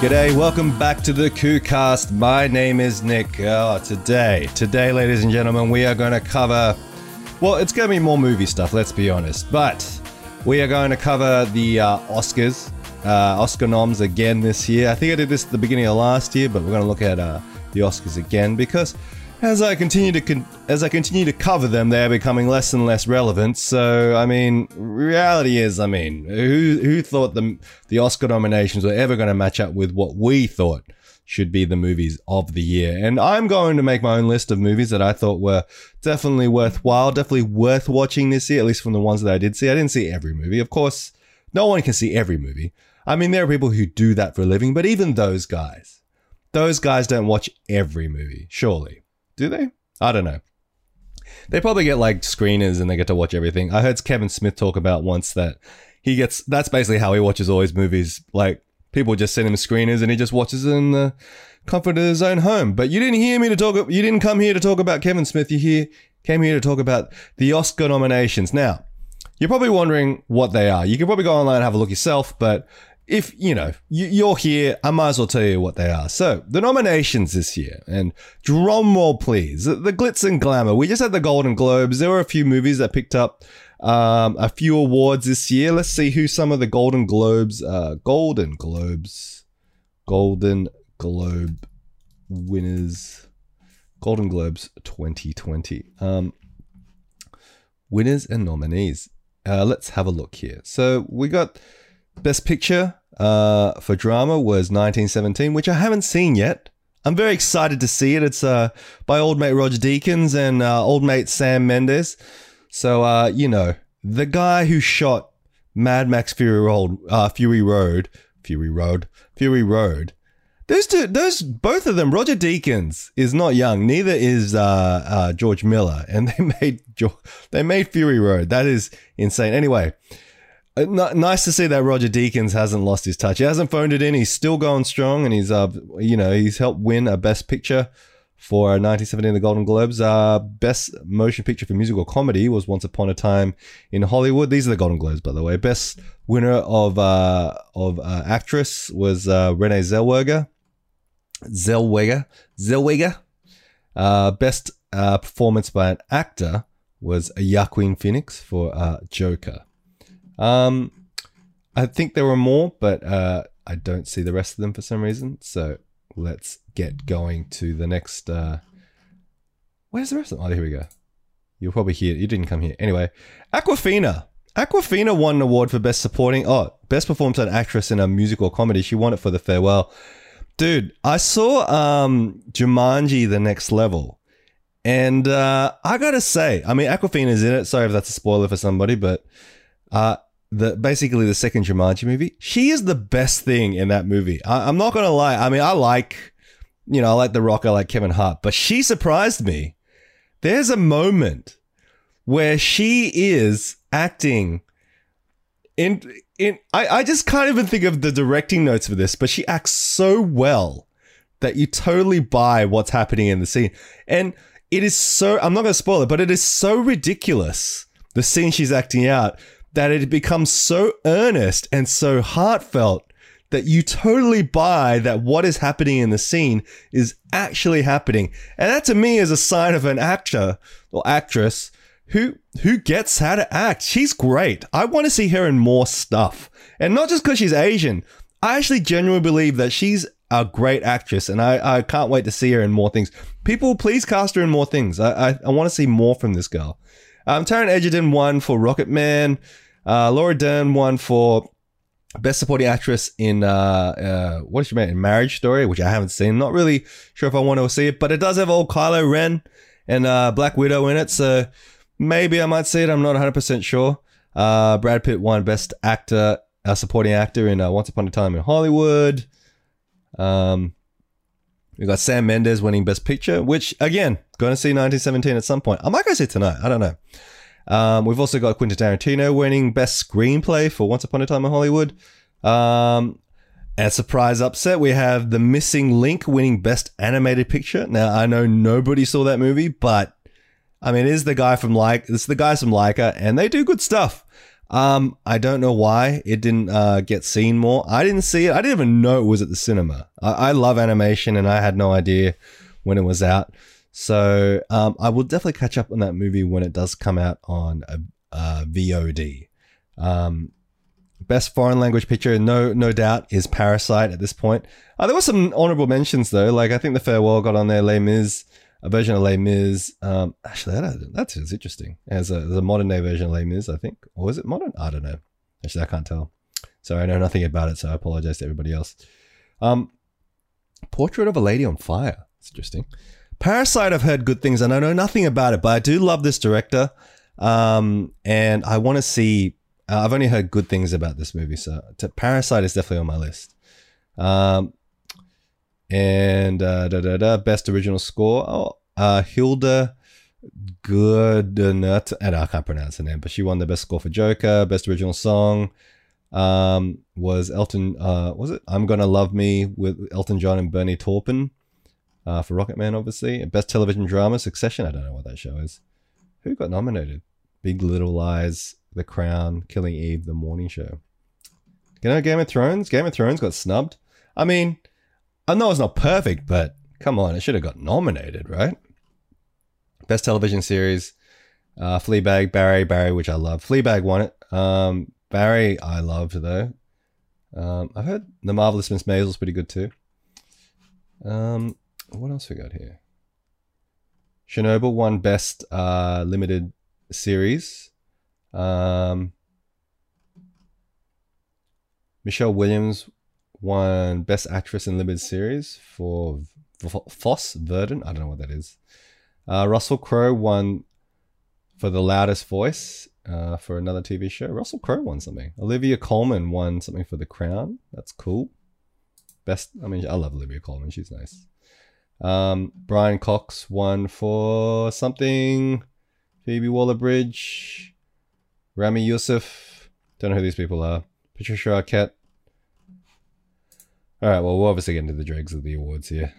G'day, welcome back to the CooCast. My name is Nick. Oh, today, today, ladies and gentlemen, we are going to cover. Well, it's going to be more movie stuff, let's be honest. But we are going to cover the uh, Oscars, uh, Oscar noms again this year. I think I did this at the beginning of last year, but we're going to look at uh, the Oscars again because as I continue to con- as I continue to cover them, they're becoming less and less relevant. So, I mean, reality is, I mean, who who thought the the Oscar nominations were ever going to match up with what we thought should be the movies of the year? And I'm going to make my own list of movies that I thought were definitely worthwhile, definitely worth watching this year, at least from the ones that I did see. I didn't see every movie, of course. No one can see every movie. I mean, there are people who do that for a living, but even those guys, those guys don't watch every movie, surely. Do they? I don't know. They probably get like screeners and they get to watch everything. I heard Kevin Smith talk about once that he gets that's basically how he watches all his movies. Like people just send him screeners and he just watches in the comfort of his own home. But you didn't hear me to talk you didn't come here to talk about Kevin Smith. You here came here to talk about the Oscar nominations. Now, you're probably wondering what they are. You can probably go online and have a look yourself, but if you know you're here, I might as well tell you what they are. So the nominations this year, and drum roll please, the glitz and glamour. We just had the Golden Globes. There were a few movies that picked up um, a few awards this year. Let's see who some of the Golden Globes, uh, Golden Globes, Golden Globe winners, Golden Globes 2020. Um, winners and nominees. Uh, let's have a look here. So we got Best Picture uh, for drama was 1917, which I haven't seen yet. I'm very excited to see it. It's uh, by old mate Roger Deakins and uh, old mate Sam Mendes. So, uh, you know, the guy who shot Mad Max Fury Road, uh, Fury Road, Fury Road, Fury Road. Those two, those both of them. Roger Deakins is not young. Neither is uh, uh, George Miller, and they made they made Fury Road. That is insane. Anyway, nice to see that Roger Deakins hasn't lost his touch. He hasn't phoned it in. He's still going strong, and he's uh, you know, he's helped win a Best Picture for 1917 the Golden Globes. Uh, Best Motion Picture for Musical Comedy was Once Upon a Time in Hollywood. These are the Golden Globes, by the way. Best winner of uh, of uh, actress was uh, Renee Zellweger. Zellweger. Zellweger. Uh, best uh, performance by an actor was Joaquin Phoenix for uh, Joker. Um, I think there were more, but uh, I don't see the rest of them for some reason. So let's get going to the next. Uh, where's the rest of them? Oh, here we go. You'll probably hear. You didn't come here anyway. Awkwafina. Awkwafina won an award for best supporting. Oh, best performance an actress in a musical comedy. She won it for The Farewell. Dude, I saw um, Jumanji: The Next Level, and uh, I gotta say, I mean, Awkwafina's in it. Sorry if that's a spoiler for somebody, but uh, the basically the second Jumanji movie. She is the best thing in that movie. I, am not gonna lie. I mean, I like, you know, I like The Rock. I like Kevin Hart, but she surprised me. There's a moment where she is acting in in. I I just can't even think of the directing notes for this, but she acts so well that you totally buy what's happening in the scene, and it is so. I'm not gonna spoil it, but it is so ridiculous. The scene she's acting out that it becomes so earnest and so heartfelt that you totally buy that what is happening in the scene is actually happening. And that to me is a sign of an actor or actress who who gets how to act. She's great. I want to see her in more stuff. And not just because she's Asian. I actually genuinely believe that she's a great actress and I, I can't wait to see her in more things. People, please cast her in more things. I, I, I want to see more from this girl. Um, Taron Egerton won for Rocket Man. Uh, Laura Dern won for Best Supporting Actress in uh, uh, what did she make in Marriage Story, which I haven't seen. Not really sure if I want to see it, but it does have old Kylo Ren and uh, Black Widow in it, so maybe I might see it. I'm not 100 percent sure. Uh, Brad Pitt won Best Actor, uh, Supporting Actor in uh, Once Upon a Time in Hollywood. Um, we got Sam Mendes winning Best Picture, which again, going to see 1917 at some point. I might go see it tonight. I don't know. Um, we've also got Quentin Tarantino winning Best Screenplay for Once Upon a Time in Hollywood. Um, and surprise upset, we have The Missing Link winning Best Animated Picture. Now, I know nobody saw that movie, but I mean, it is the guy from like it's the guys from Laika, and they do good stuff. Um, I don't know why it didn't uh, get seen more. I didn't see it. I didn't even know it was at the cinema. I, I love animation, and I had no idea when it was out. So um, I will definitely catch up on that movie when it does come out on a, a VOD. Um, best foreign language picture, no no doubt, is Parasite at this point. Uh, there were some honorable mentions though. Like I think The Farewell got on there. Les Mis, a version of Les Mis. Um, actually, that, that's interesting. As a, a modern day version of Les Mis, I think. Or is it modern? I don't know. Actually, I can't tell. So I know nothing about it. So I apologize to everybody else. Um, Portrait of a Lady on Fire. It's interesting. Parasite, I've heard good things, and I know nothing about it, but I do love this director. Um, and I want to see. Uh, I've only heard good things about this movie, so Parasite is definitely on my list. Um, and uh, da, da, da, best original score. Oh, uh, Hilda Goodnut, and I can't pronounce her name, but she won the best score for Joker. Best original song um, was Elton. Uh, was it "I'm Gonna Love Me" with Elton John and Bernie Taupin uh, for Rocketman, obviously. Best television drama, Succession. I don't know what that show is. Who got nominated? Big Little Lies, The Crown, Killing Eve, The Morning Show. You know, Game of Thrones. Game of Thrones got snubbed. I mean, I know it's not perfect, but come on, it should have got nominated, right? Best television series. Uh, Fleabag, Barry, Barry, which I love. Fleabag won it. Um, Barry, I loved though. Um, I've heard The Marvelous Miss Maisel's pretty good too. Um, what else we got here? Chernobyl won Best uh, Limited Series. Um, Michelle Williams won Best Actress in Limited Series for Fosse/Verdon. I don't know what that is. Uh, Russell Crowe won for The Loudest Voice uh, for another TV show. Russell Crowe won something. Olivia Colman won something for The Crown. That's cool. Best. I mean, I love Olivia Colman. She's nice. Um, Brian Cox won for something. Phoebe Waller-Bridge, Ramy Youssef. Don't know who these people are. Patricia Arquette. All right. Well, we'll obviously get into the dregs of the awards here.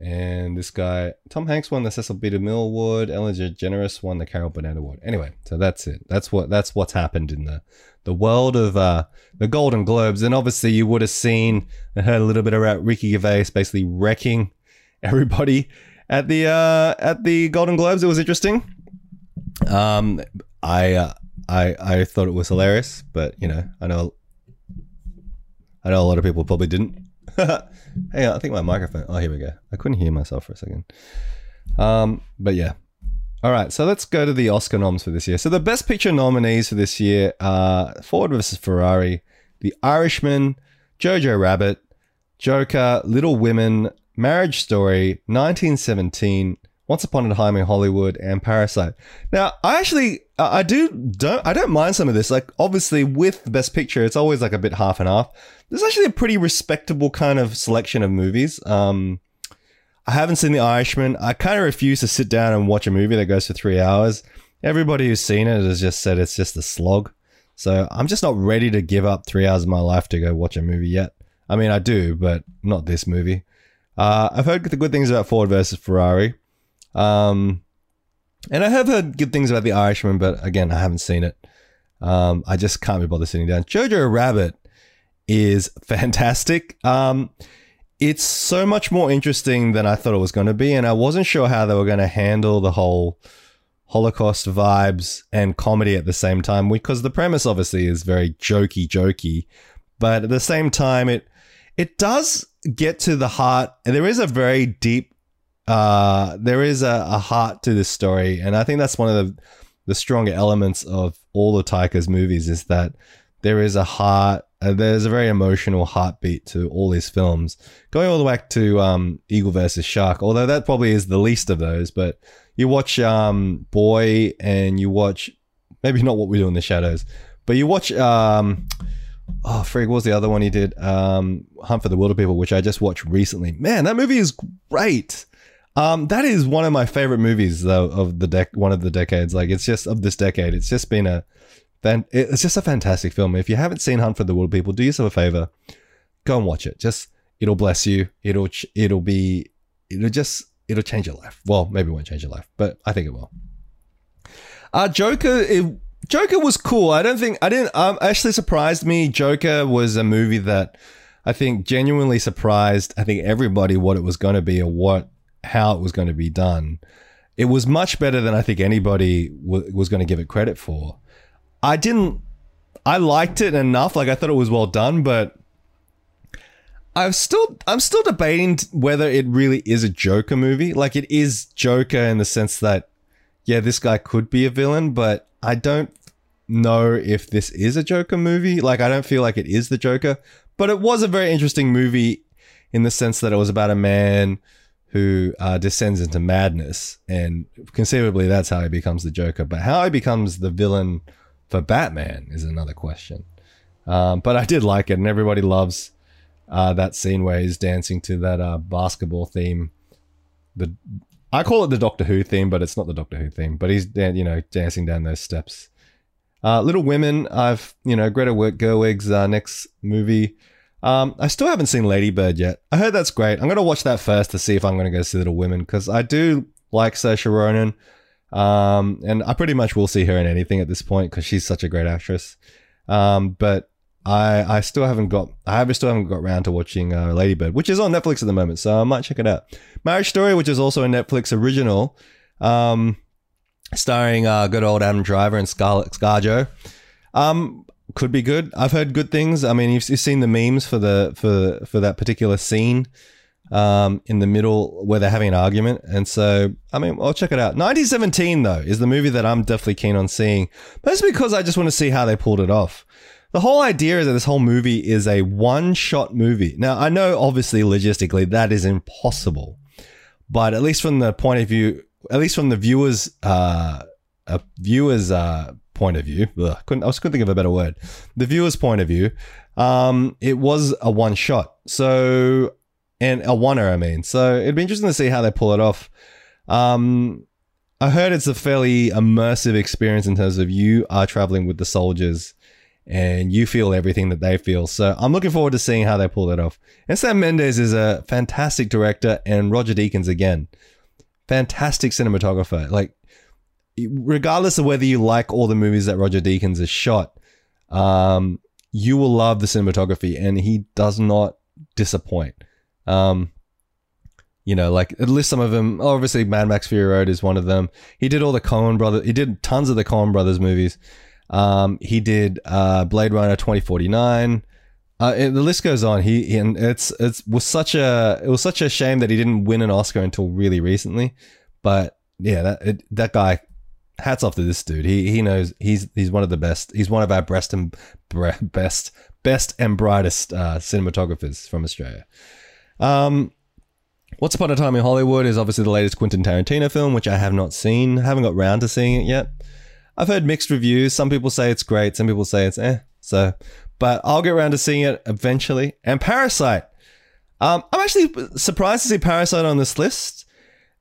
And this guy, Tom Hanks won the Cecil B. DeMille Award. Ellen DeGeneres won the Carol Burnett Award. Anyway, so that's it. That's what that's what's happened in the the world of uh, the Golden Globes. And obviously, you would have seen and heard a little bit about Ricky Gervais basically wrecking everybody at the uh, at the Golden Globes. It was interesting. Um, I uh, I I thought it was hilarious, but you know, I know I know a lot of people probably didn't. hey, I think my microphone. Oh, here we go. I couldn't hear myself for a second. Um, but yeah. All right, so let's go to the Oscar noms for this year. So the Best Picture nominees for this year are Ford versus Ferrari, The Irishman, Jojo Rabbit, Joker, Little Women, Marriage Story, 1917, Once Upon a Time in Hollywood, and Parasite. Now, I actually, I do don't, I don't mind some of this. Like, obviously, with the Best Picture, it's always like a bit half and half. There's actually a pretty respectable kind of selection of movies. Um, I haven't seen The Irishman. I kind of refuse to sit down and watch a movie that goes for three hours. Everybody who's seen it has just said it's just a slog. So I'm just not ready to give up three hours of my life to go watch a movie yet. I mean, I do, but not this movie. Uh, I've heard the good things about Ford versus Ferrari. Um, and I have heard good things about The Irishman, but again, I haven't seen it. Um, I just can't be bothered sitting down. Jojo Rabbit is fantastic. Um, it's so much more interesting than I thought it was going to be, and I wasn't sure how they were going to handle the whole Holocaust vibes and comedy at the same time, because the premise obviously is very jokey, jokey, but at the same time, it it does get to the heart, and there is a very deep, uh, there is a, a heart to this story, and I think that's one of the the stronger elements of all the Taika's movies is that there is a heart uh, there's a very emotional heartbeat to all his films, going all the way back to um, Eagle versus Shark. Although that probably is the least of those, but you watch um, Boy and you watch maybe not what we do in the shadows, but you watch um, oh frig, what was the other one he did? Um, Hunt for the Wilderpeople, which I just watched recently. Man, that movie is great. Um, that is one of my favorite movies though of the dec one of the decades. Like it's just of this decade. It's just been a then it's just a fantastic film. If you haven't seen Hunt for the Wilderpeople, do yourself a favor, go and watch it. Just it'll bless you. It'll it'll be it'll just it'll change your life. Well, maybe it won't change your life, but I think it will. Uh, Joker, it, Joker was cool. I don't think I didn't. Um, actually surprised me. Joker was a movie that I think genuinely surprised. I think everybody what it was going to be or what how it was going to be done. It was much better than I think anybody w- was going to give it credit for. I didn't. I liked it enough. Like I thought it was well done, but I'm still I'm still debating whether it really is a Joker movie. Like it is Joker in the sense that yeah, this guy could be a villain, but I don't know if this is a Joker movie. Like I don't feel like it is the Joker, but it was a very interesting movie in the sense that it was about a man who uh, descends into madness, and conceivably that's how he becomes the Joker. But how he becomes the villain for Batman is another question. Um, but I did like it, and everybody loves uh, that scene where he's dancing to that uh, basketball theme. The I call it the Doctor Who theme, but it's not the Doctor Who theme. But he's you know dancing down those steps. Uh, Little Women, I've you know Greta Gerwig's uh, next movie. Um, I still haven't seen Ladybird yet. I heard that's great. I'm gonna watch that first to see if I'm gonna go see Little Women because I do like Saoirse Ronan, um, and I pretty much will see her in anything at this point because she's such a great actress. Um, but I I still haven't got I have still haven't got around to watching uh, Ladybird, which is on Netflix at the moment, so I might check it out. Marriage Story, which is also a Netflix original, um, starring uh, good old Adam Driver and Scarlett ScarJo. Um, could be good. I've heard good things. I mean, you've, you've seen the memes for the for for that particular scene um, in the middle where they're having an argument, and so I mean, I'll check it out. 1917 though is the movie that I'm definitely keen on seeing. mostly because I just want to see how they pulled it off. The whole idea is that this whole movie is a one-shot movie. Now, I know obviously logistically that is impossible, but at least from the point of view, at least from the viewers, uh, a viewer's uh, point of view, ugh, couldn't, I couldn't think of a better word. The viewer's point of view, um, it was a one shot. So, and a oneer, I mean. So it'd be interesting to see how they pull it off. Um, I heard it's a fairly immersive experience in terms of you are traveling with the soldiers and you feel everything that they feel. So I'm looking forward to seeing how they pull that off. And Sam Mendes is a fantastic director, and Roger Deakins again, fantastic cinematographer. Like regardless of whether you like all the movies that Roger Deakins has shot, um, you will love the cinematography, and he does not disappoint. Um, you know, like at least some of them. Obviously, Mad Max Fury Road is one of them. He did all the Coen brothers. He did tons of the Coen brothers movies. Um, he did uh, Blade Runner twenty forty nine. Uh, the list goes on. He and it's it's was such a it was such a shame that he didn't win an Oscar until really recently. But yeah, that it, that guy hats off to this dude. He he knows he's he's one of the best. He's one of our best and best best and brightest uh, cinematographers from Australia. Um, Once Upon a Time in Hollywood is obviously the latest Quentin Tarantino film, which I have not seen. Haven't got round to seeing it yet. I've heard mixed reviews. Some people say it's great. Some people say it's eh. So, but I'll get around to seeing it eventually. And Parasite. Um, I'm actually surprised to see Parasite on this list.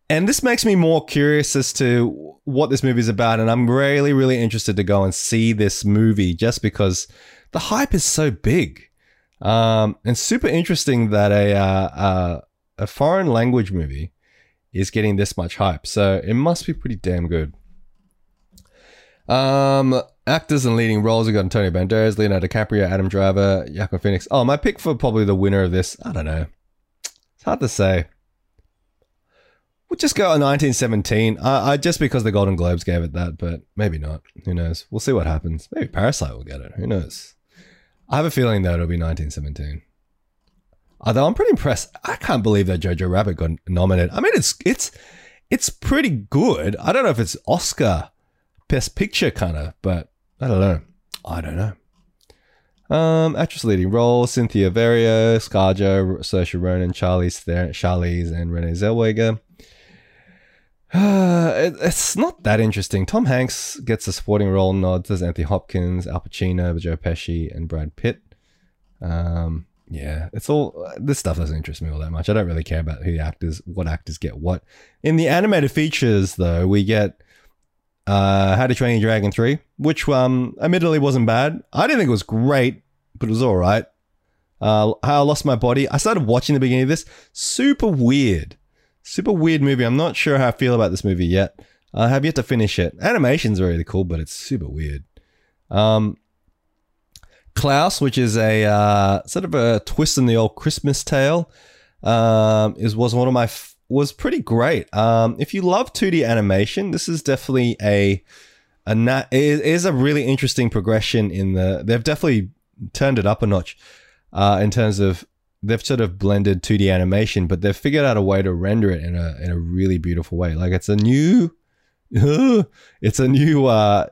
And this makes me more curious as to what this movie is about. And I'm really, really interested to go and see this movie just because the hype is so big. Um, and super interesting that a, uh, uh, a foreign language movie is getting this much hype. So it must be pretty damn good. Um, actors and leading roles, we've got Antonio Banderas, Leonardo DiCaprio, Adam Driver, Joaquin Phoenix. Oh, my pick for probably the winner of this, I don't know. It's hard to say. We'll just go on 1917. I, I just because the Golden Globes gave it that, but maybe not. Who knows? We'll see what happens. Maybe Parasite will get it. Who knows? I have a feeling that it'll be 1917. Although I'm pretty impressed. I can't believe that Jojo Rabbit got nominated. I mean, it's it's it's pretty good. I don't know if it's Oscar Best Picture kind of, but I don't know. I don't know. Um, actress leading role: Cynthia Erivo, ScarJo, Saoirse Ronan, Charlize, Charlize, and Renee Zellweger. It, it's not that interesting. Tom Hanks gets a supporting role nod. There's Anthony Hopkins, Al Pacino, Joe Pesci, and Brad Pitt. Um, yeah, it's all this stuff doesn't interest me all that much. I don't really care about who the actors, what actors get what. In the animated features, though, we get uh, How to Train Your Dragon Three, which um, admittedly wasn't bad. I didn't think it was great, but it was all right. Uh, How I Lost My Body. I started watching the beginning of this. Super weird. Super weird movie. I'm not sure how I feel about this movie yet. I have yet to finish it. Animation's really cool, but it's super weird. Um, Klaus, which is a uh, sort of a twist in the old Christmas tale, um, is was one of my f- was pretty great. Um, if you love 2D animation, this is definitely a a na- it is a really interesting progression in the. They've definitely turned it up a notch uh, in terms of they've sort of blended 2D animation, but they've figured out a way to render it in a in a really beautiful way. Like it's a new, it's a new, uh,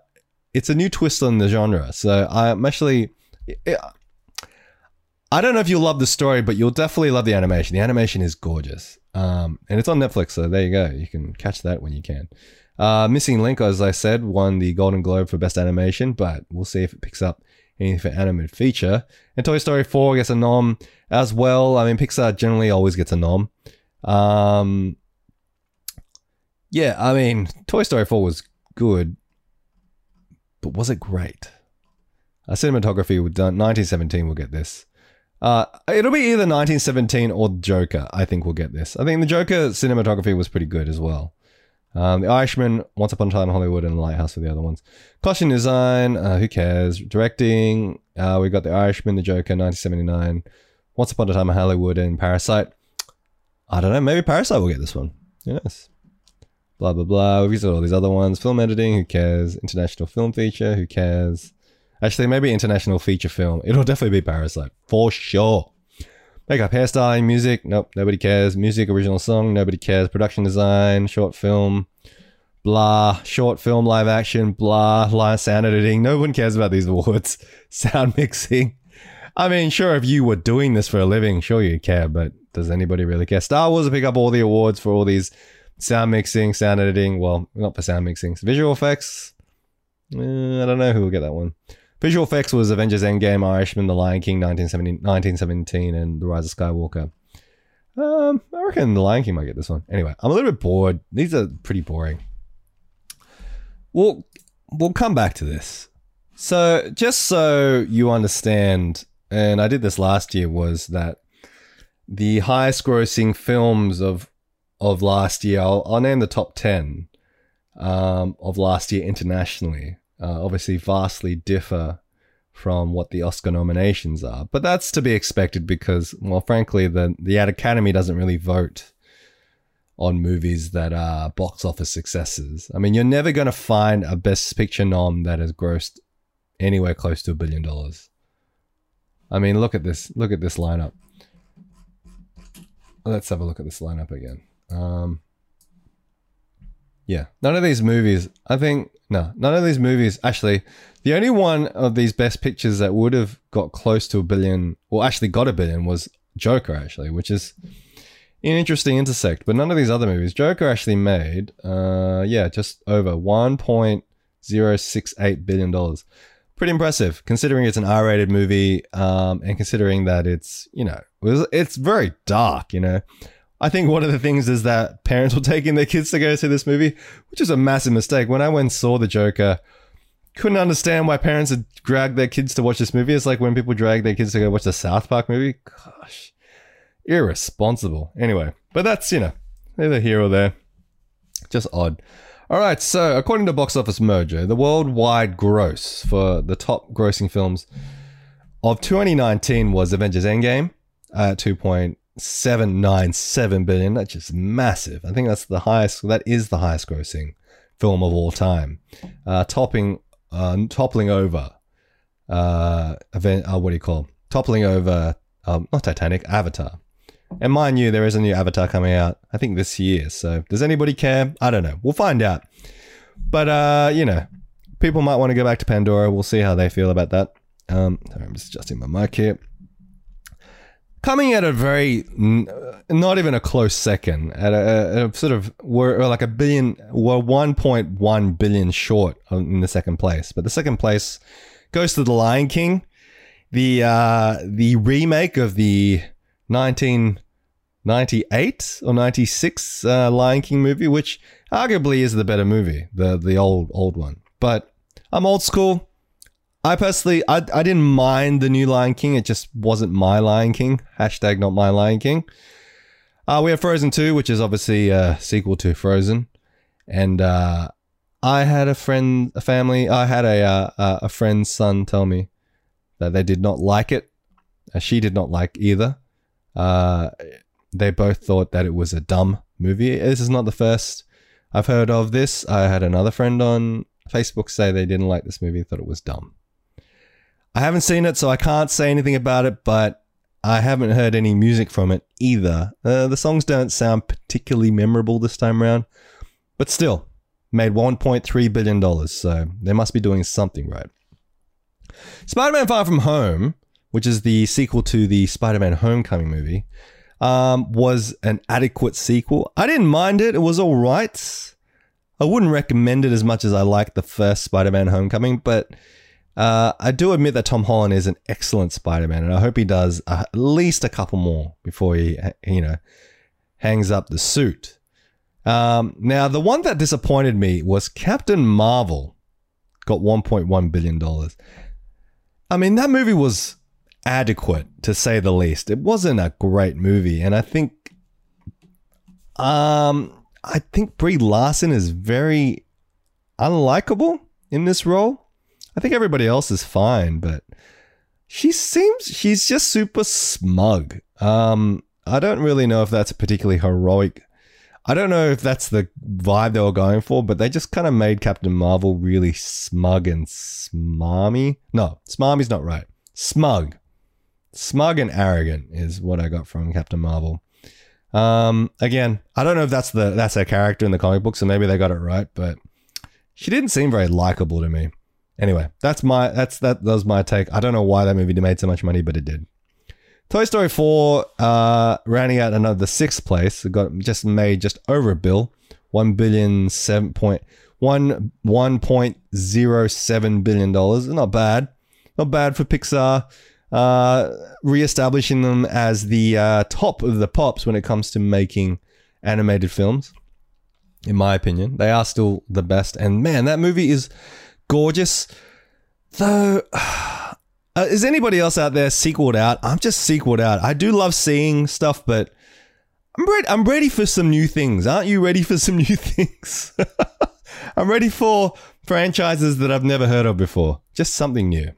it's a new twist on the genre. So I'm actually it, I don't know if you'll love the story, but you'll definitely love the animation. The animation is gorgeous. Um, and it's on Netflix, so there you go. You can catch that when you can. Uh, Missing Link, as I said, won the Golden Globe for Best Animation, but we'll see if it picks up anything for animated feature. And Toy Story 4 gets a nom as well. I mean, Pixar generally always gets a nom. Um, yeah, I mean, Toy Story 4 was good, but was it great? Uh, cinematography would done 1917 will get this. Uh, it'll be either 1917 or Joker. I think we'll get this. I think the Joker cinematography was pretty good as well. Um, the Irishman, Once Upon a Time in Hollywood, and Lighthouse are the other ones. Costume design, uh, who cares? Directing, uh, we got The Irishman, The Joker, 1979. Once Upon a Time in Hollywood, and Parasite. I don't know. Maybe Parasite will get this one. Yes. Blah blah blah. We've got all these other ones. Film editing, who cares? International film feature, who cares? Actually, maybe international feature film. It'll definitely be Parasite for sure. Makeup, hairstyling, music. Nope, nobody cares. Music, original song. Nobody cares. Production design, short film. Blah. Short film, live action. Blah. Live sound editing. No one cares about these awards. Sound mixing. I mean, sure, if you were doing this for a living, sure you'd care, but does anybody really care? Star Wars will pick up all the awards for all these sound mixing, sound editing. Well, not for sound mixing. Visual effects. Eh, I don't know who will get that one. Visual effects was Avengers Endgame, Irishman, The Lion King 1917, and The Rise of Skywalker. Um, I reckon The Lion King might get this one. Anyway, I'm a little bit bored. These are pretty boring. We'll, we'll come back to this. So, just so you understand, and I did this last year, was that the highest grossing films of of last year, I'll, I'll name the top 10 um, of last year internationally uh, obviously vastly differ from what the Oscar nominations are. But that's to be expected because, well, frankly, the the Ad Academy doesn't really vote on movies that are box office successes. I mean, you're never going to find a Best Picture nom that has grossed anywhere close to a billion dollars. I mean, look at this. Look at this lineup. Let's have a look at this lineup again. Um, yeah, none of these movies. I think no, none of these movies. Actually, the only one of these best pictures that would have got close to a billion, or actually got a billion, was Joker. Actually, which is an interesting intersect. But none of these other movies. Joker actually made, uh, yeah, just over one point zero six eight billion dollars. Pretty impressive, considering it's an R-rated movie, um, and considering that it's you know it's very dark. You know, I think one of the things is that parents were taking their kids to go see this movie, which is a massive mistake. When I went and saw The Joker, couldn't understand why parents had dragged their kids to watch this movie. It's like when people drag their kids to go watch the South Park movie. Gosh, irresponsible. Anyway, but that's, you know, neither here or there. Just odd. All right, so according to Box Office Mojo, the worldwide gross for the top grossing films of 2019 was Avengers Endgame at 2. 797 billion. That's just massive. I think that's the highest, that is the highest grossing film of all time. Uh, topping, uh, toppling over, uh, event, uh, what do you call, toppling over, um, not Titanic, Avatar. And mind you, there is a new Avatar coming out, I think this year. So does anybody care? I don't know. We'll find out. But, uh, you know, people might want to go back to Pandora. We'll see how they feel about that. Um, sorry, I'm just adjusting my mic here coming at a very not even a close second at a, a sort of we're like a billion we're 1.1 billion short in the second place. But the second place goes to the lion king the uh the remake of the 1998 or 96 uh, lion king movie which arguably is the better movie the the old old one. But i'm old school I personally, I, I didn't mind the new Lion King. It just wasn't my Lion King. Hashtag not my Lion King. Uh, we have Frozen 2, which is obviously a sequel to Frozen. And uh, I had a friend, a family, I had a uh, a friend's son tell me that they did not like it. Uh, she did not like either. Uh, they both thought that it was a dumb movie. This is not the first I've heard of this. I had another friend on Facebook say they didn't like this movie, thought it was dumb. I haven't seen it, so I can't say anything about it, but I haven't heard any music from it either. Uh, the songs don't sound particularly memorable this time around, but still, made $1.3 billion, so they must be doing something right. Spider Man Far From Home, which is the sequel to the Spider Man Homecoming movie, um, was an adequate sequel. I didn't mind it, it was all right. I wouldn't recommend it as much as I liked the first Spider Man Homecoming, but uh, I do admit that Tom Holland is an excellent Spider Man, and I hope he does at least a couple more before he, you know, hangs up the suit. Um, now, the one that disappointed me was Captain Marvel got $1.1 billion. I mean, that movie was adequate to say the least. It wasn't a great movie, and I think, um, I think Brie Larson is very unlikable in this role. I think everybody else is fine, but she seems she's just super smug. Um, I don't really know if that's a particularly heroic. I don't know if that's the vibe they were going for, but they just kind of made Captain Marvel really smug and smarmy. No, smarmy's not right. Smug. Smug and arrogant is what I got from Captain Marvel. Um, again, I don't know if that's the that's her character in the comic book, so maybe they got it right, but she didn't seem very likable to me. Anyway, that's my that's that, that was my take. I don't know why that movie made so much money, but it did. Toy Story 4, uh, rounding out another sixth place, it got just made just over a bill, one billion seven point one one point zero seven billion dollars. Not bad, not bad for Pixar. Uh, re-establishing them as the uh, top of the pops when it comes to making animated films. In my opinion, they are still the best. And man, that movie is gorgeous. Though, uh, is anybody else out there sequeled out? I'm just sequeled out. I do love seeing stuff, but I'm ready. I'm ready for some new things. Aren't you ready for some new things? I'm ready for franchises that I've never heard of before. Just something new.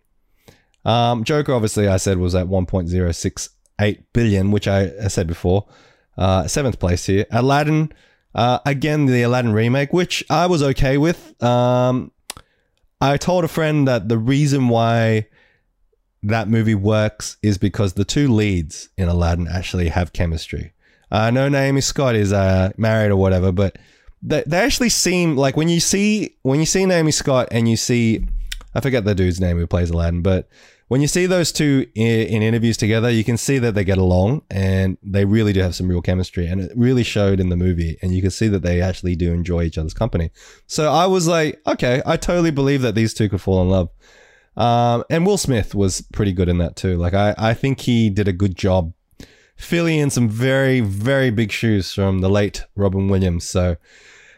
Um, Joker, obviously, I said was at 1.068 billion, which I said before. Uh, seventh place here. Aladdin, uh, again, the Aladdin remake, which I was okay with. Um, I told a friend that the reason why that movie works is because the two leads in Aladdin actually have chemistry. I know Naomi Scott is uh, married or whatever, but they, they actually seem like when you see when you see Naomi Scott and you see I forget the dude's name who plays Aladdin, but when you see those two in, in, interviews together, you can see that they get along and they really do have some real chemistry. And it really showed in the movie. And you can see that they actually do enjoy each other's company. So I was like, okay, I totally believe that these two could fall in love. Um, and Will Smith was pretty good in that too. Like, I, I think he did a good job filling in some very, very big shoes from the late Robin Williams. So,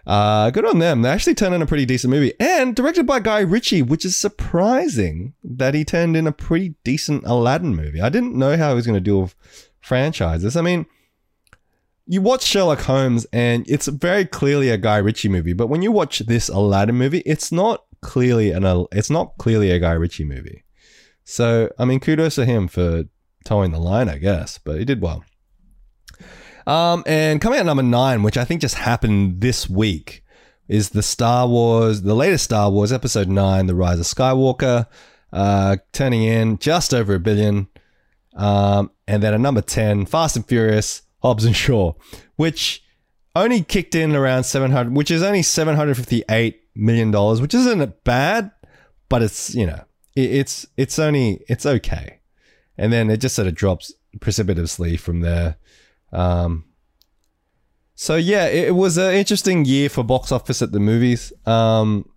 uh, good on them. They actually turned in a pretty decent movie and directed by Guy Ritchie, which is surprising that he turned in a pretty decent Aladdin movie. I didn't know how he was going to deal with franchises. I mean, you watch Sherlock Holmes and it's very clearly a Guy Ritchie movie, but when you watch this Aladdin movie, it's not clearly an it's not clearly a Guy Ritchie movie. So, I mean, kudos to him for toeing the line, I guess, but he did well. Um, and coming out number nine, which I think just happened this week, is the Star Wars, the latest Star Wars, Episode Nine, The Rise of Skywalker, uh, turning in just over a billion. Um, and then at number ten, Fast and Furious, Hobbs and Shaw, which only kicked in around 700, which is only 758 million dollars, which isn't bad, but it's you know it, it's it's only it's okay, and then it just sort of drops precipitously from there. Um, so yeah, it, was an interesting year for box office at the movies. Um,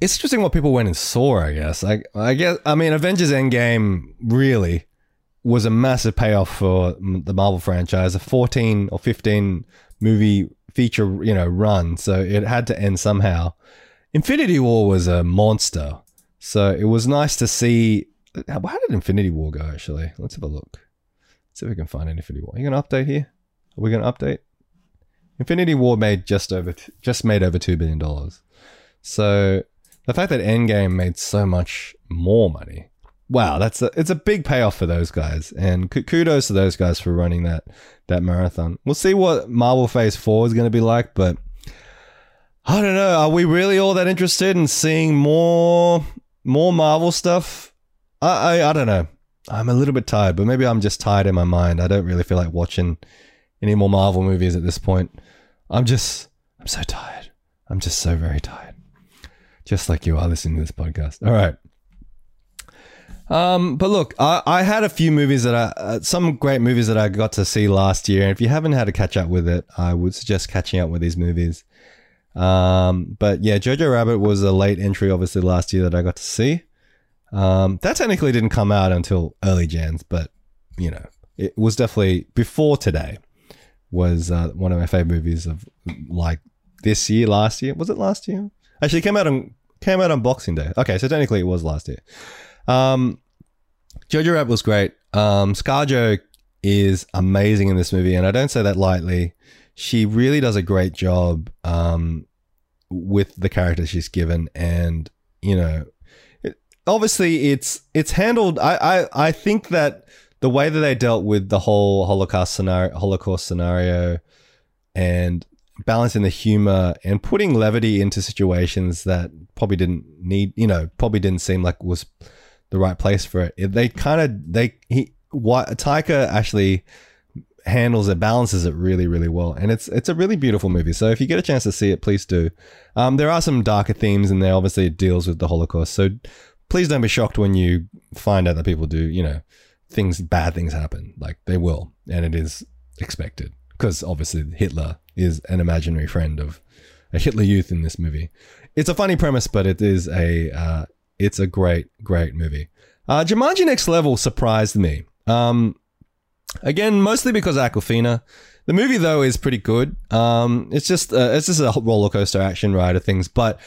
it's interesting what people went and saw. I guess. I, I guess. I mean, Avengers Endgame really was a massive payoff for the Marvel franchise. A fourteen or fifteen movie feature, you know, run. So it had to end somehow. Infinity War was a monster. So it was nice to see. How did Infinity War go? Actually, let's have a look. See if we can find Infinity War. Are you to update here? Are we to update? Infinity War made just over just made over two billion dollars. So the fact that Endgame made so much more money, wow, that's a it's a big payoff for those guys, and kudos to those guys for running that that marathon. We'll see what Marvel Phase Four is going to be like, but I don't know. Are we really all that interested in seeing more more Marvel stuff? I I, I don't know. I'm a little bit tired, but maybe I'm just tired in my mind. I don't really feel like watching any more Marvel movies at this point. I'm just I'm so tired. I'm just so very tired just like you are listening to this podcast. All right. Um, but look, I, I had a few movies that I, uh, some great movies that I got to see last year. And if you haven't had to catch up with it, I would suggest catching up with these movies. Um, but yeah, Jojo Rabbit was a late entry, obviously, last year that I got to see. Um, that technically didn't come out until early Jans, but you know, it was definitely before today. Was uh, one of my favorite movies of like this year, last year. Was it last year? Actually, it came out on came out on Boxing Day. Okay, so technically it was last year. Um, Jojo Rabbit was great. Um, ScarJo is amazing in this movie, and I don't say that lightly. She really does a great job um, with the character she's given, and you know, obviously it's it's handled. I, I I think that the way that they dealt with the whole Holocaust scenario, Holocaust scenario, and balancing the humor and putting levity into situations that probably didn't need, you know, probably didn't seem like was the right place for it. They kind of they he what Taika actually handles it, balances it really, really well, and it's it's a really beautiful movie. So if you get a chance to see it, please do. Um, there are some darker themes in there. Obviously, it deals with the Holocaust, so please don't be shocked when you find out that people do, you know, things bad things happen. Like they will, and it is expected because obviously Hitler is an imaginary friend of a Hitler Youth in this movie. It's a funny premise, but it is a uh, it's a great great movie. Uh, Jumanji Next Level surprised me. Um, again, mostly because Awkwafina. The movie though is pretty good. Um, it's just uh, it's just a roller coaster action ride of things, but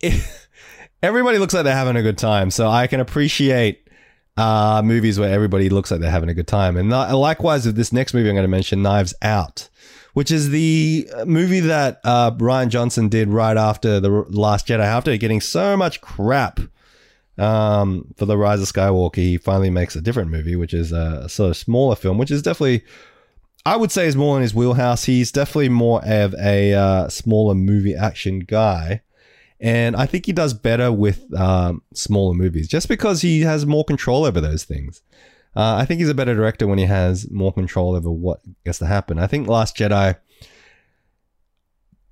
it, everybody looks like they're having a good time. So I can appreciate uh, movies where everybody looks like they're having a good time. And likewise with this next movie I'm going to mention, Knives Out which is the movie that uh, Rian Johnson did right after the Last Jedi, after getting so much crap um, for the Rise of Skywalker. He finally makes a different movie, which is a sort of smaller film, which is definitely. I would say is more in his wheelhouse. He's definitely more of a uh, smaller movie action guy. And I think he does better with um, smaller movies just because he has more control over those things. Uh, I think he's a better director when he has more control over what gets to happen. I think Last Jedi.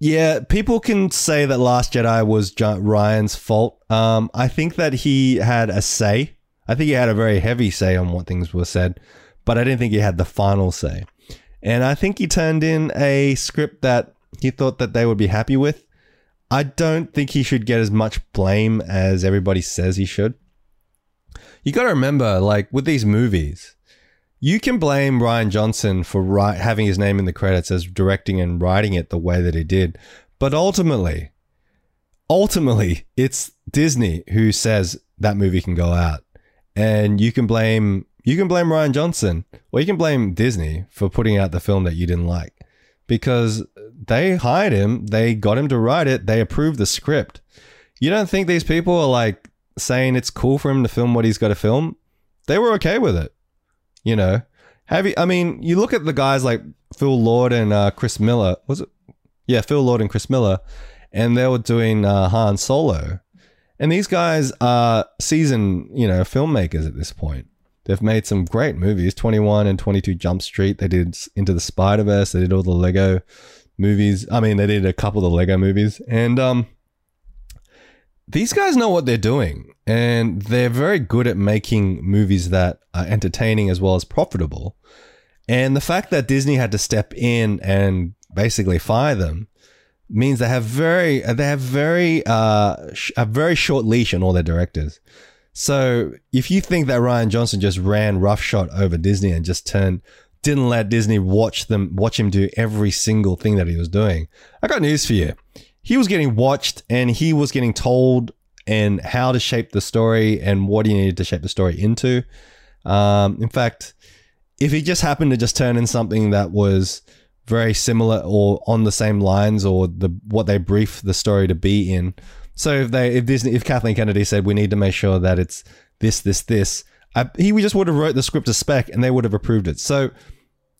Yeah, people can say that Last Jedi was Rian's fault. Um, I think that he had a say. I think he had a very heavy say on what things were said, but I didn't think he had the final say. And I think he turned in a script that he thought that they would be happy with. I don't think he should get as much blame as everybody says he should. You got to remember, like with these movies, you can blame Rian Johnson for having his name in the credits as directing and writing it the way that he did, but ultimately, ultimately, it's Disney who says that movie can go out, and you can blame you can blame Rian Johnson or you can blame Disney for putting out the film that you didn't like because they hired him, they got him to write it, they approved the script. You don't think these people are like saying it's cool for him to film what he's got to film, they were okay with it. You know, have you? I mean, you look at the guys like Phil Lord and uh, Chris Miller. Was it? Yeah, Phil Lord and Chris Miller, and they were doing uh, Han Solo. And these guys are seasoned, you know, filmmakers at this point. They've made some great movies, 21 and 22 Jump Street. They did Into the Spider Verse. They did all the Lego movies. I mean, they did a couple of the Lego movies, and um, these guys know what they're doing and they're very good at making movies that are entertaining as well as profitable. And the fact that Disney had to step in and basically fire them means they have very they have very uh, a very short leash on all their directors. So if you think that Rian Johnson just ran roughshod over Disney and just turned didn't let Disney watch them watch him do every single thing that he was doing, I got news for you he was getting watched and he was getting told and how to shape the story and what he needed to shape the story into. Um, in fact, if he just happened to just turn in something that was very similar or on the same lines or the what they briefed the story to be in. So if they if Disney if Kathleen Kennedy said we need to make sure that it's this this this, I, he we just would have wrote the script to spec and they would have approved it. So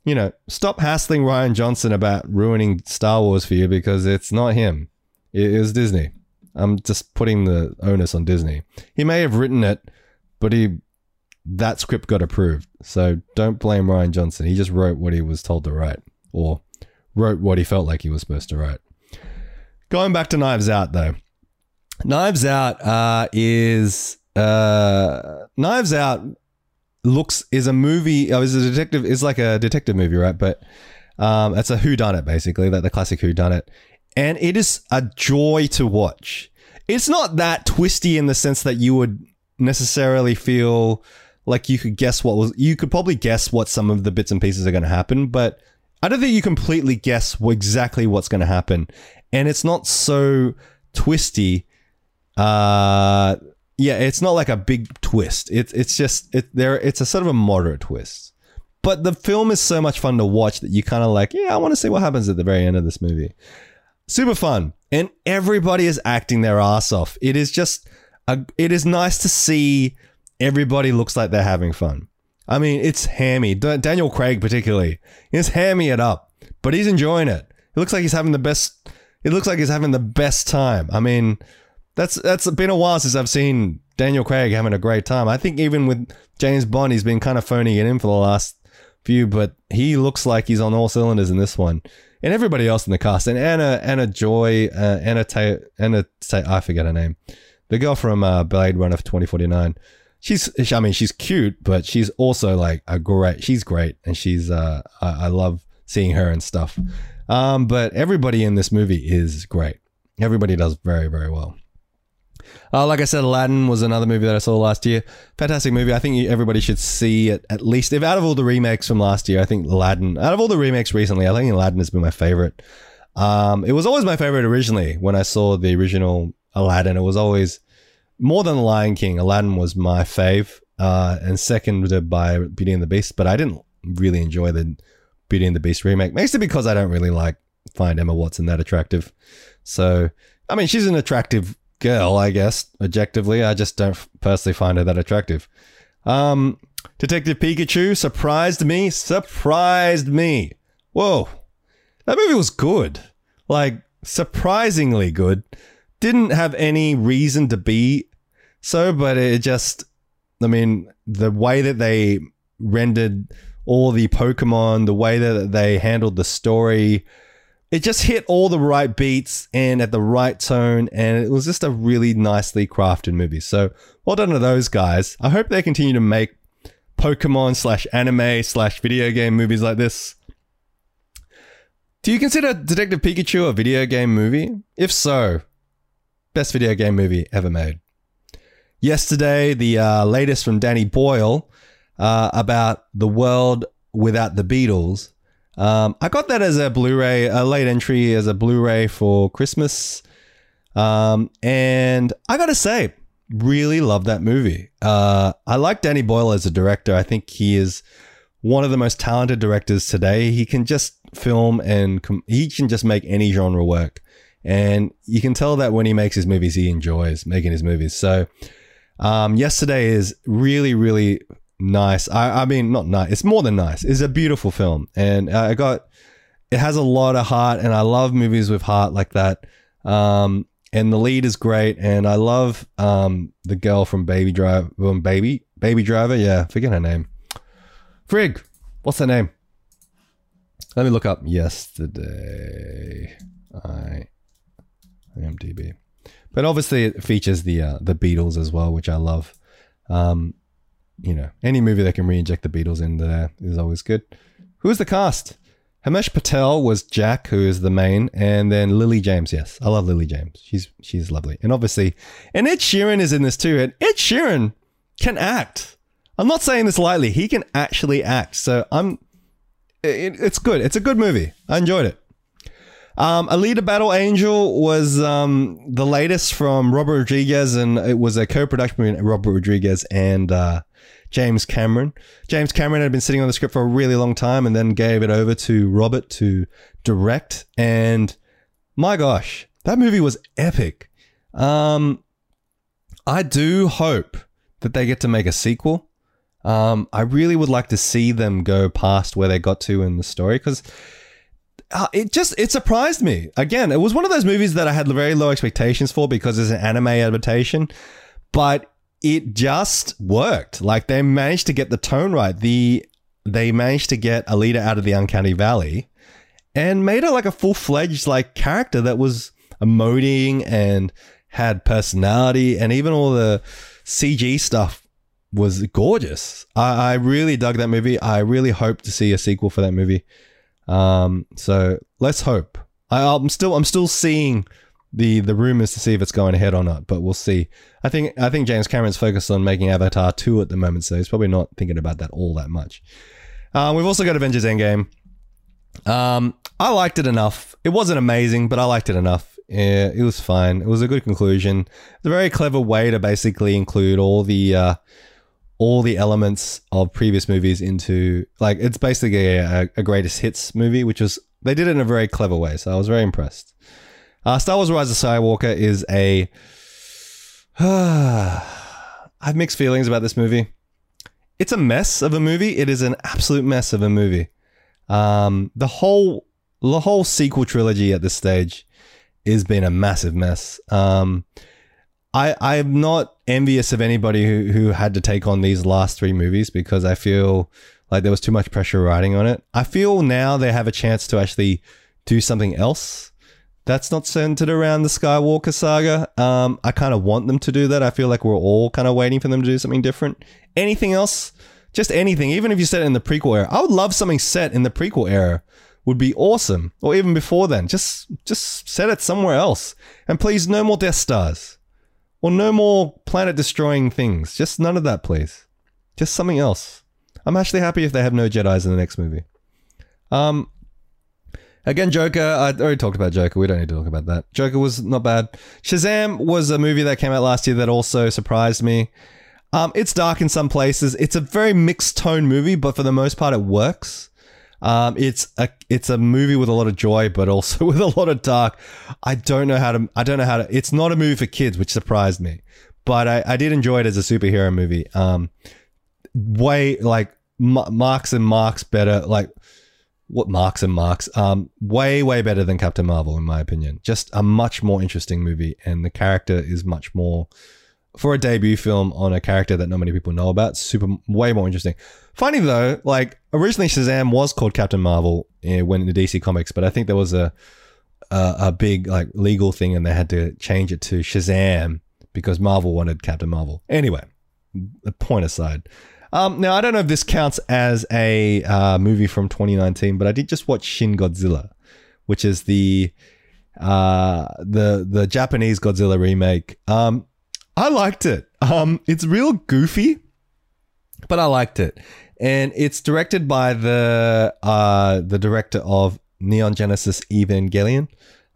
you know, stop hassling Rian Johnson about ruining Star Wars for you because it's not him. It is Disney. I'm just putting the onus on Disney. He may have written it, but he that script got approved. So don't blame Rian Johnson. He just wrote what he was told to write or wrote what he felt like he was supposed to write. Going back to Knives Out though. Knives Out uh, is uh, Knives Out looks is a movie. Oh, is a detective. Is like a detective movie, right? But um, it's a Who Done It basically, like the classic Who Done It, and it is a joy to watch. It's not that twisty in the sense that you would necessarily feel like you could guess what was. You could probably guess what some of the bits and pieces are going to happen, but I don't think you completely guess exactly what's going to happen, and it's not so twisty. Uh, yeah, it's not like a big twist. It's it's just it there. It's a sort of a moderate twist, but the film is so much fun to watch that you kind of like. Yeah, I want to see what happens at the very end of this movie. Super fun, and everybody is acting their ass off. It is just a, it is nice to see everybody looks like they're having fun. I mean, it's hammy. Daniel Craig particularly, is hammy it up, but he's enjoying it. It looks like he's having the best. It looks like he's having the best time. I mean, that's that's been a while since I've seen Daniel Craig having a great time. I think even with James Bond, he's been kind of phoning it in for the last few, but he looks like he's on all cylinders in this one, and everybody else in the cast, and Anna Anna Joy, uh, Anna Ta- Anna Ta- I forget her name, the girl from uh, Blade Runner twenty forty nine. She's I mean she's cute, but she's also like a great. She's great, and she's uh I, I love seeing her and stuff. Um, but everybody in this movie is great. Everybody does very very well. Uh, like I said, Aladdin was another movie that I saw last year. Fantastic movie. I think everybody should see it at least. If out of all the remakes from last year, I think Aladdin, out of all the remakes recently, I think Aladdin has been my favorite. Um, it was always my favorite originally when I saw the original Aladdin. It was always more than The Lion King. Aladdin was my fave, uh, and seconded by Beauty and the Beast. But I didn't really enjoy the Beauty and the Beast remake, mostly because I don't really like find Emma Watson that attractive. So, I mean, she's an attractive girl, I guess, objectively. I just don't personally find her that attractive. Um, Detective Pikachu surprised me. Surprised me. Whoa. That movie was good. Like, surprisingly good. Didn't have any reason to be so, but it just, I mean, the way that they rendered all the Pokemon, the way that they handled the story, it just hit all the right beats and at the right tone, and it was just a really nicely crafted movie. So well done to those guys. I hope they continue to make Pokemon slash anime slash video game movies like this. Do you consider Detective Pikachu a video game movie? If so, best video game movie ever made. Yesterday, the uh, latest from Danny Boyle uh, about the world without the Beatles um, I got that as a Blu-ray, a late entry as a Blu-ray for Christmas, um, and I gotta say, really love that movie. Uh, I like Danny Boyle as a director. I think he is one of the most talented directors today. He can just film and com- he can just make any genre work, and you can tell that when he makes his movies, he enjoys making his movies. So, um, yesterday is really, really nice. I, I mean, not nice. It's more than nice. It's a beautiful film, and I got it has a lot of heart, and I love movies with heart like that. Um, and the lead is great, and I love um the girl from Baby Driver, um, Baby Baby Driver. Yeah, forget her name. Frig, what's her name? Let me look up yesterday. I IMDb, but obviously it features the uh, the Beatles as well, which I love. Um, you know, any movie that can re-inject the Beatles in there is always good. Who's the cast? Himesh Patel was Jack, who is the main, and then Lily James. Yes, I love Lily James. She's she's lovely, and obviously, and Ed Sheeran is in this too. And Ed Sheeran can act. I'm not saying this lightly. He can actually act. So I'm. It, it's good. It's a good movie. I enjoyed it. Um, Alita Battle Angel was um, the latest from Robert Rodriguez, and it was a co-production between Robert Rodriguez and uh, James Cameron. James Cameron had been sitting on the script for a really long time and then gave it over to Robert to direct. And my gosh, that movie was epic. Um, I do hope that they get to make a sequel. Um, I really would like to see them go past where they got to in the story because uh, it just it surprised me. Again, it was one of those movies that I had very low expectations for because it's an anime adaptation, but it just worked. Like they managed to get the tone right. The they managed to get Alita out of the uncanny valley and made her like a full fledged like character that was emoting and had personality and even all the CG stuff was gorgeous. I, I really dug that movie. I really hope to see a sequel for that movie. Um, so let's hope. I, I'm still I'm still seeing the the rumors to see if it's going ahead or not, but we'll see. I think I think James Cameron's focused on making Avatar two at the moment, so he's probably not thinking about that all that much. Uh, we've also got Avengers Endgame. Um, I liked it enough. It wasn't amazing, but I liked it enough. Yeah, it was fine. It was a good conclusion. It's a very clever way to basically include all the uh, all the elements of previous movies into like it's basically a, a greatest hits movie, which was they did it in a very clever way. So I was very impressed. Uh, Star Wars: Rise of Skywalker is a. I have mixed feelings about this movie. It's a mess of a movie. It is an absolute mess of a movie. Um, the whole the whole sequel trilogy at this stage has been a massive mess. Um, I I'm not envious of anybody who who had to take on these last three movies because I feel like there was too much pressure riding on it. I feel now they have a chance to actually do something else that's not centered around the Skywalker saga. Um, I kind of want them to do that. I feel like we're all kind of waiting for them to do something different. Anything else? Just anything. Even if you set it in the prequel era, I would love something set in the prequel era. Would be awesome, or even before then. Just, just set it somewhere else, and please, no more Death Stars, or no more planet-destroying things. Just none of that, please. Just something else. I'm actually happy if they have no Jedi's in the next movie. Um, Again, Joker. I already talked about Joker. We don't need to talk about that. Joker was not bad. Shazam was a movie that came out last year that also surprised me. Um, it's dark in some places. It's a very mixed tone movie, but for the most part, it works. Um, it's a it's a movie with a lot of joy, but also with a lot of dark. I don't know how to. I don't know how to. It's not a movie for kids, which surprised me, but I, I did enjoy it as a superhero movie. Um, way like marks and marks better. Like what marks and marks um way way better than captain marvel in my opinion. Just a much more interesting movie and the character is much more for a debut film on a character that not many people know about super way more interesting. Funny though like originally shazam was called captain marvel eh, when in the dc comics but i think there was a, a a big like legal thing and they had to change it to shazam because marvel wanted captain marvel. Anyway the point aside um, now, I don't know if this counts as a uh, movie from 2019, but I did just watch Shin Godzilla, which is the uh, the the Japanese Godzilla remake. Um, I liked it. Um, it's real goofy, but I liked it, and it's directed by the uh, the director of Neon Genesis Evangelion,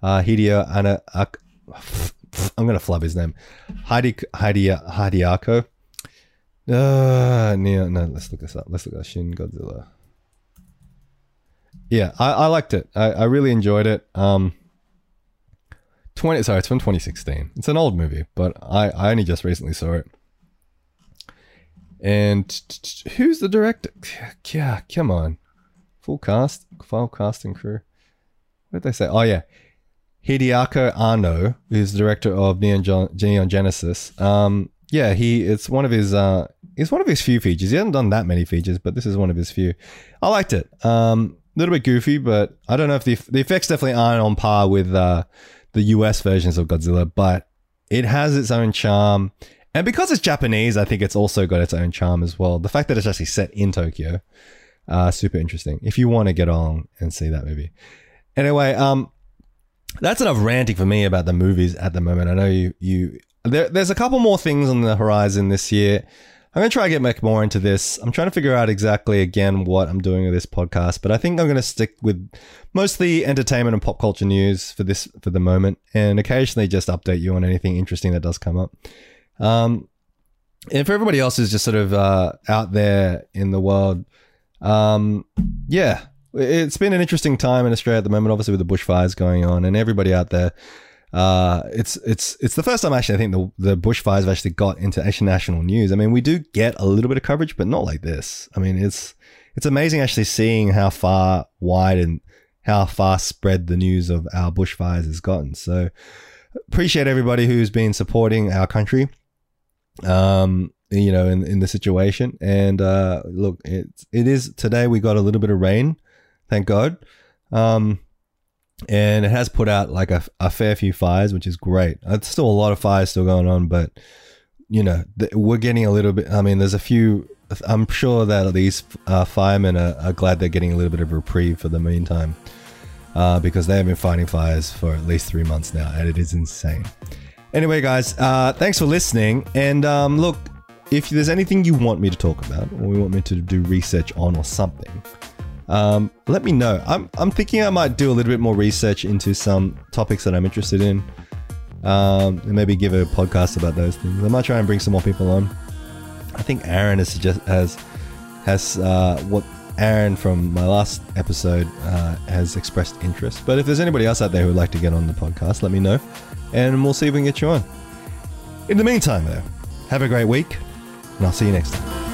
uh, Hideo Ana. I'm gonna flub his name, Heidi Heidi. Uh, no, no, let's look this up. Let's look at Shin Godzilla. Yeah, I, I liked it. I, I really enjoyed it. Um, 20, sorry, it's from 2016. It's an old movie, but I, I only just recently saw it. And who's the director? Yeah, come on. Full cast, full cast and crew. What did they say? Oh, yeah. Hideaki Anno, who's the director of Neon, Neon Genesis. Um, yeah, he it's one of his uh it's one of his few features. He hasn't done that many features, but this is one of his few. I liked it. Um, a little bit goofy, but I don't know if the the effects definitely aren't on par with uh, the US versions of Godzilla, but it has its own charm. And because it's Japanese, I think it's also got its own charm as well. The fact that it's actually set in Tokyo, uh, super interesting. If you want to get on and see that movie. Anyway, um, that's enough ranting for me about the movies at the moment. I know you you there, there's a couple more things on the horizon this year. I'm going to try to get more into this. I'm trying to figure out exactly again what I'm doing with this podcast, but I think I'm going to stick with mostly entertainment and pop culture news for this for the moment, and occasionally just update you on anything interesting that does come up. Um, and for everybody else who's just sort of uh, out there in the world, um, yeah, it's been an interesting time in Australia at the moment. Obviously, with the bushfires going on, and everybody out there. Uh, it's it's it's the first time actually I think the the bushfires have actually got into national news. I mean, we do get a little bit of coverage, but not like this. I mean, it's it's amazing actually seeing how far wide and how far spread the news of our bushfires has gotten. So appreciate everybody who's been supporting our country. Um, you know, in, in the situation. And uh, look, it, it is today we got a little bit of rain, thank God. Um, and it has put out like a, a fair few fires, which is great. It's still a lot of fires still going on, but you know, th- we're getting a little bit. I mean, there's a few. I'm sure that these uh, firemen are, are, glad they're getting a little bit of reprieve for the meantime, uh, because they have been fighting fires for at least three months now, and it is insane. Anyway, guys, uh, thanks for listening. And um, look, if there's anything you want me to talk about, or you want me to do research on, or something, um, let me know. I'm, I'm thinking I might do a little bit more research into some topics that I'm interested in. Um, and maybe give a podcast about those things. I might try and bring some more people on. I think Aaron has suggest has has uh, what Aaron from my last episode uh, has expressed interest. But if there's anybody else out there who would like to get on the podcast, let me know, and we'll see if we can get you on. In the meantime, though, have a great week, and I'll see you next time.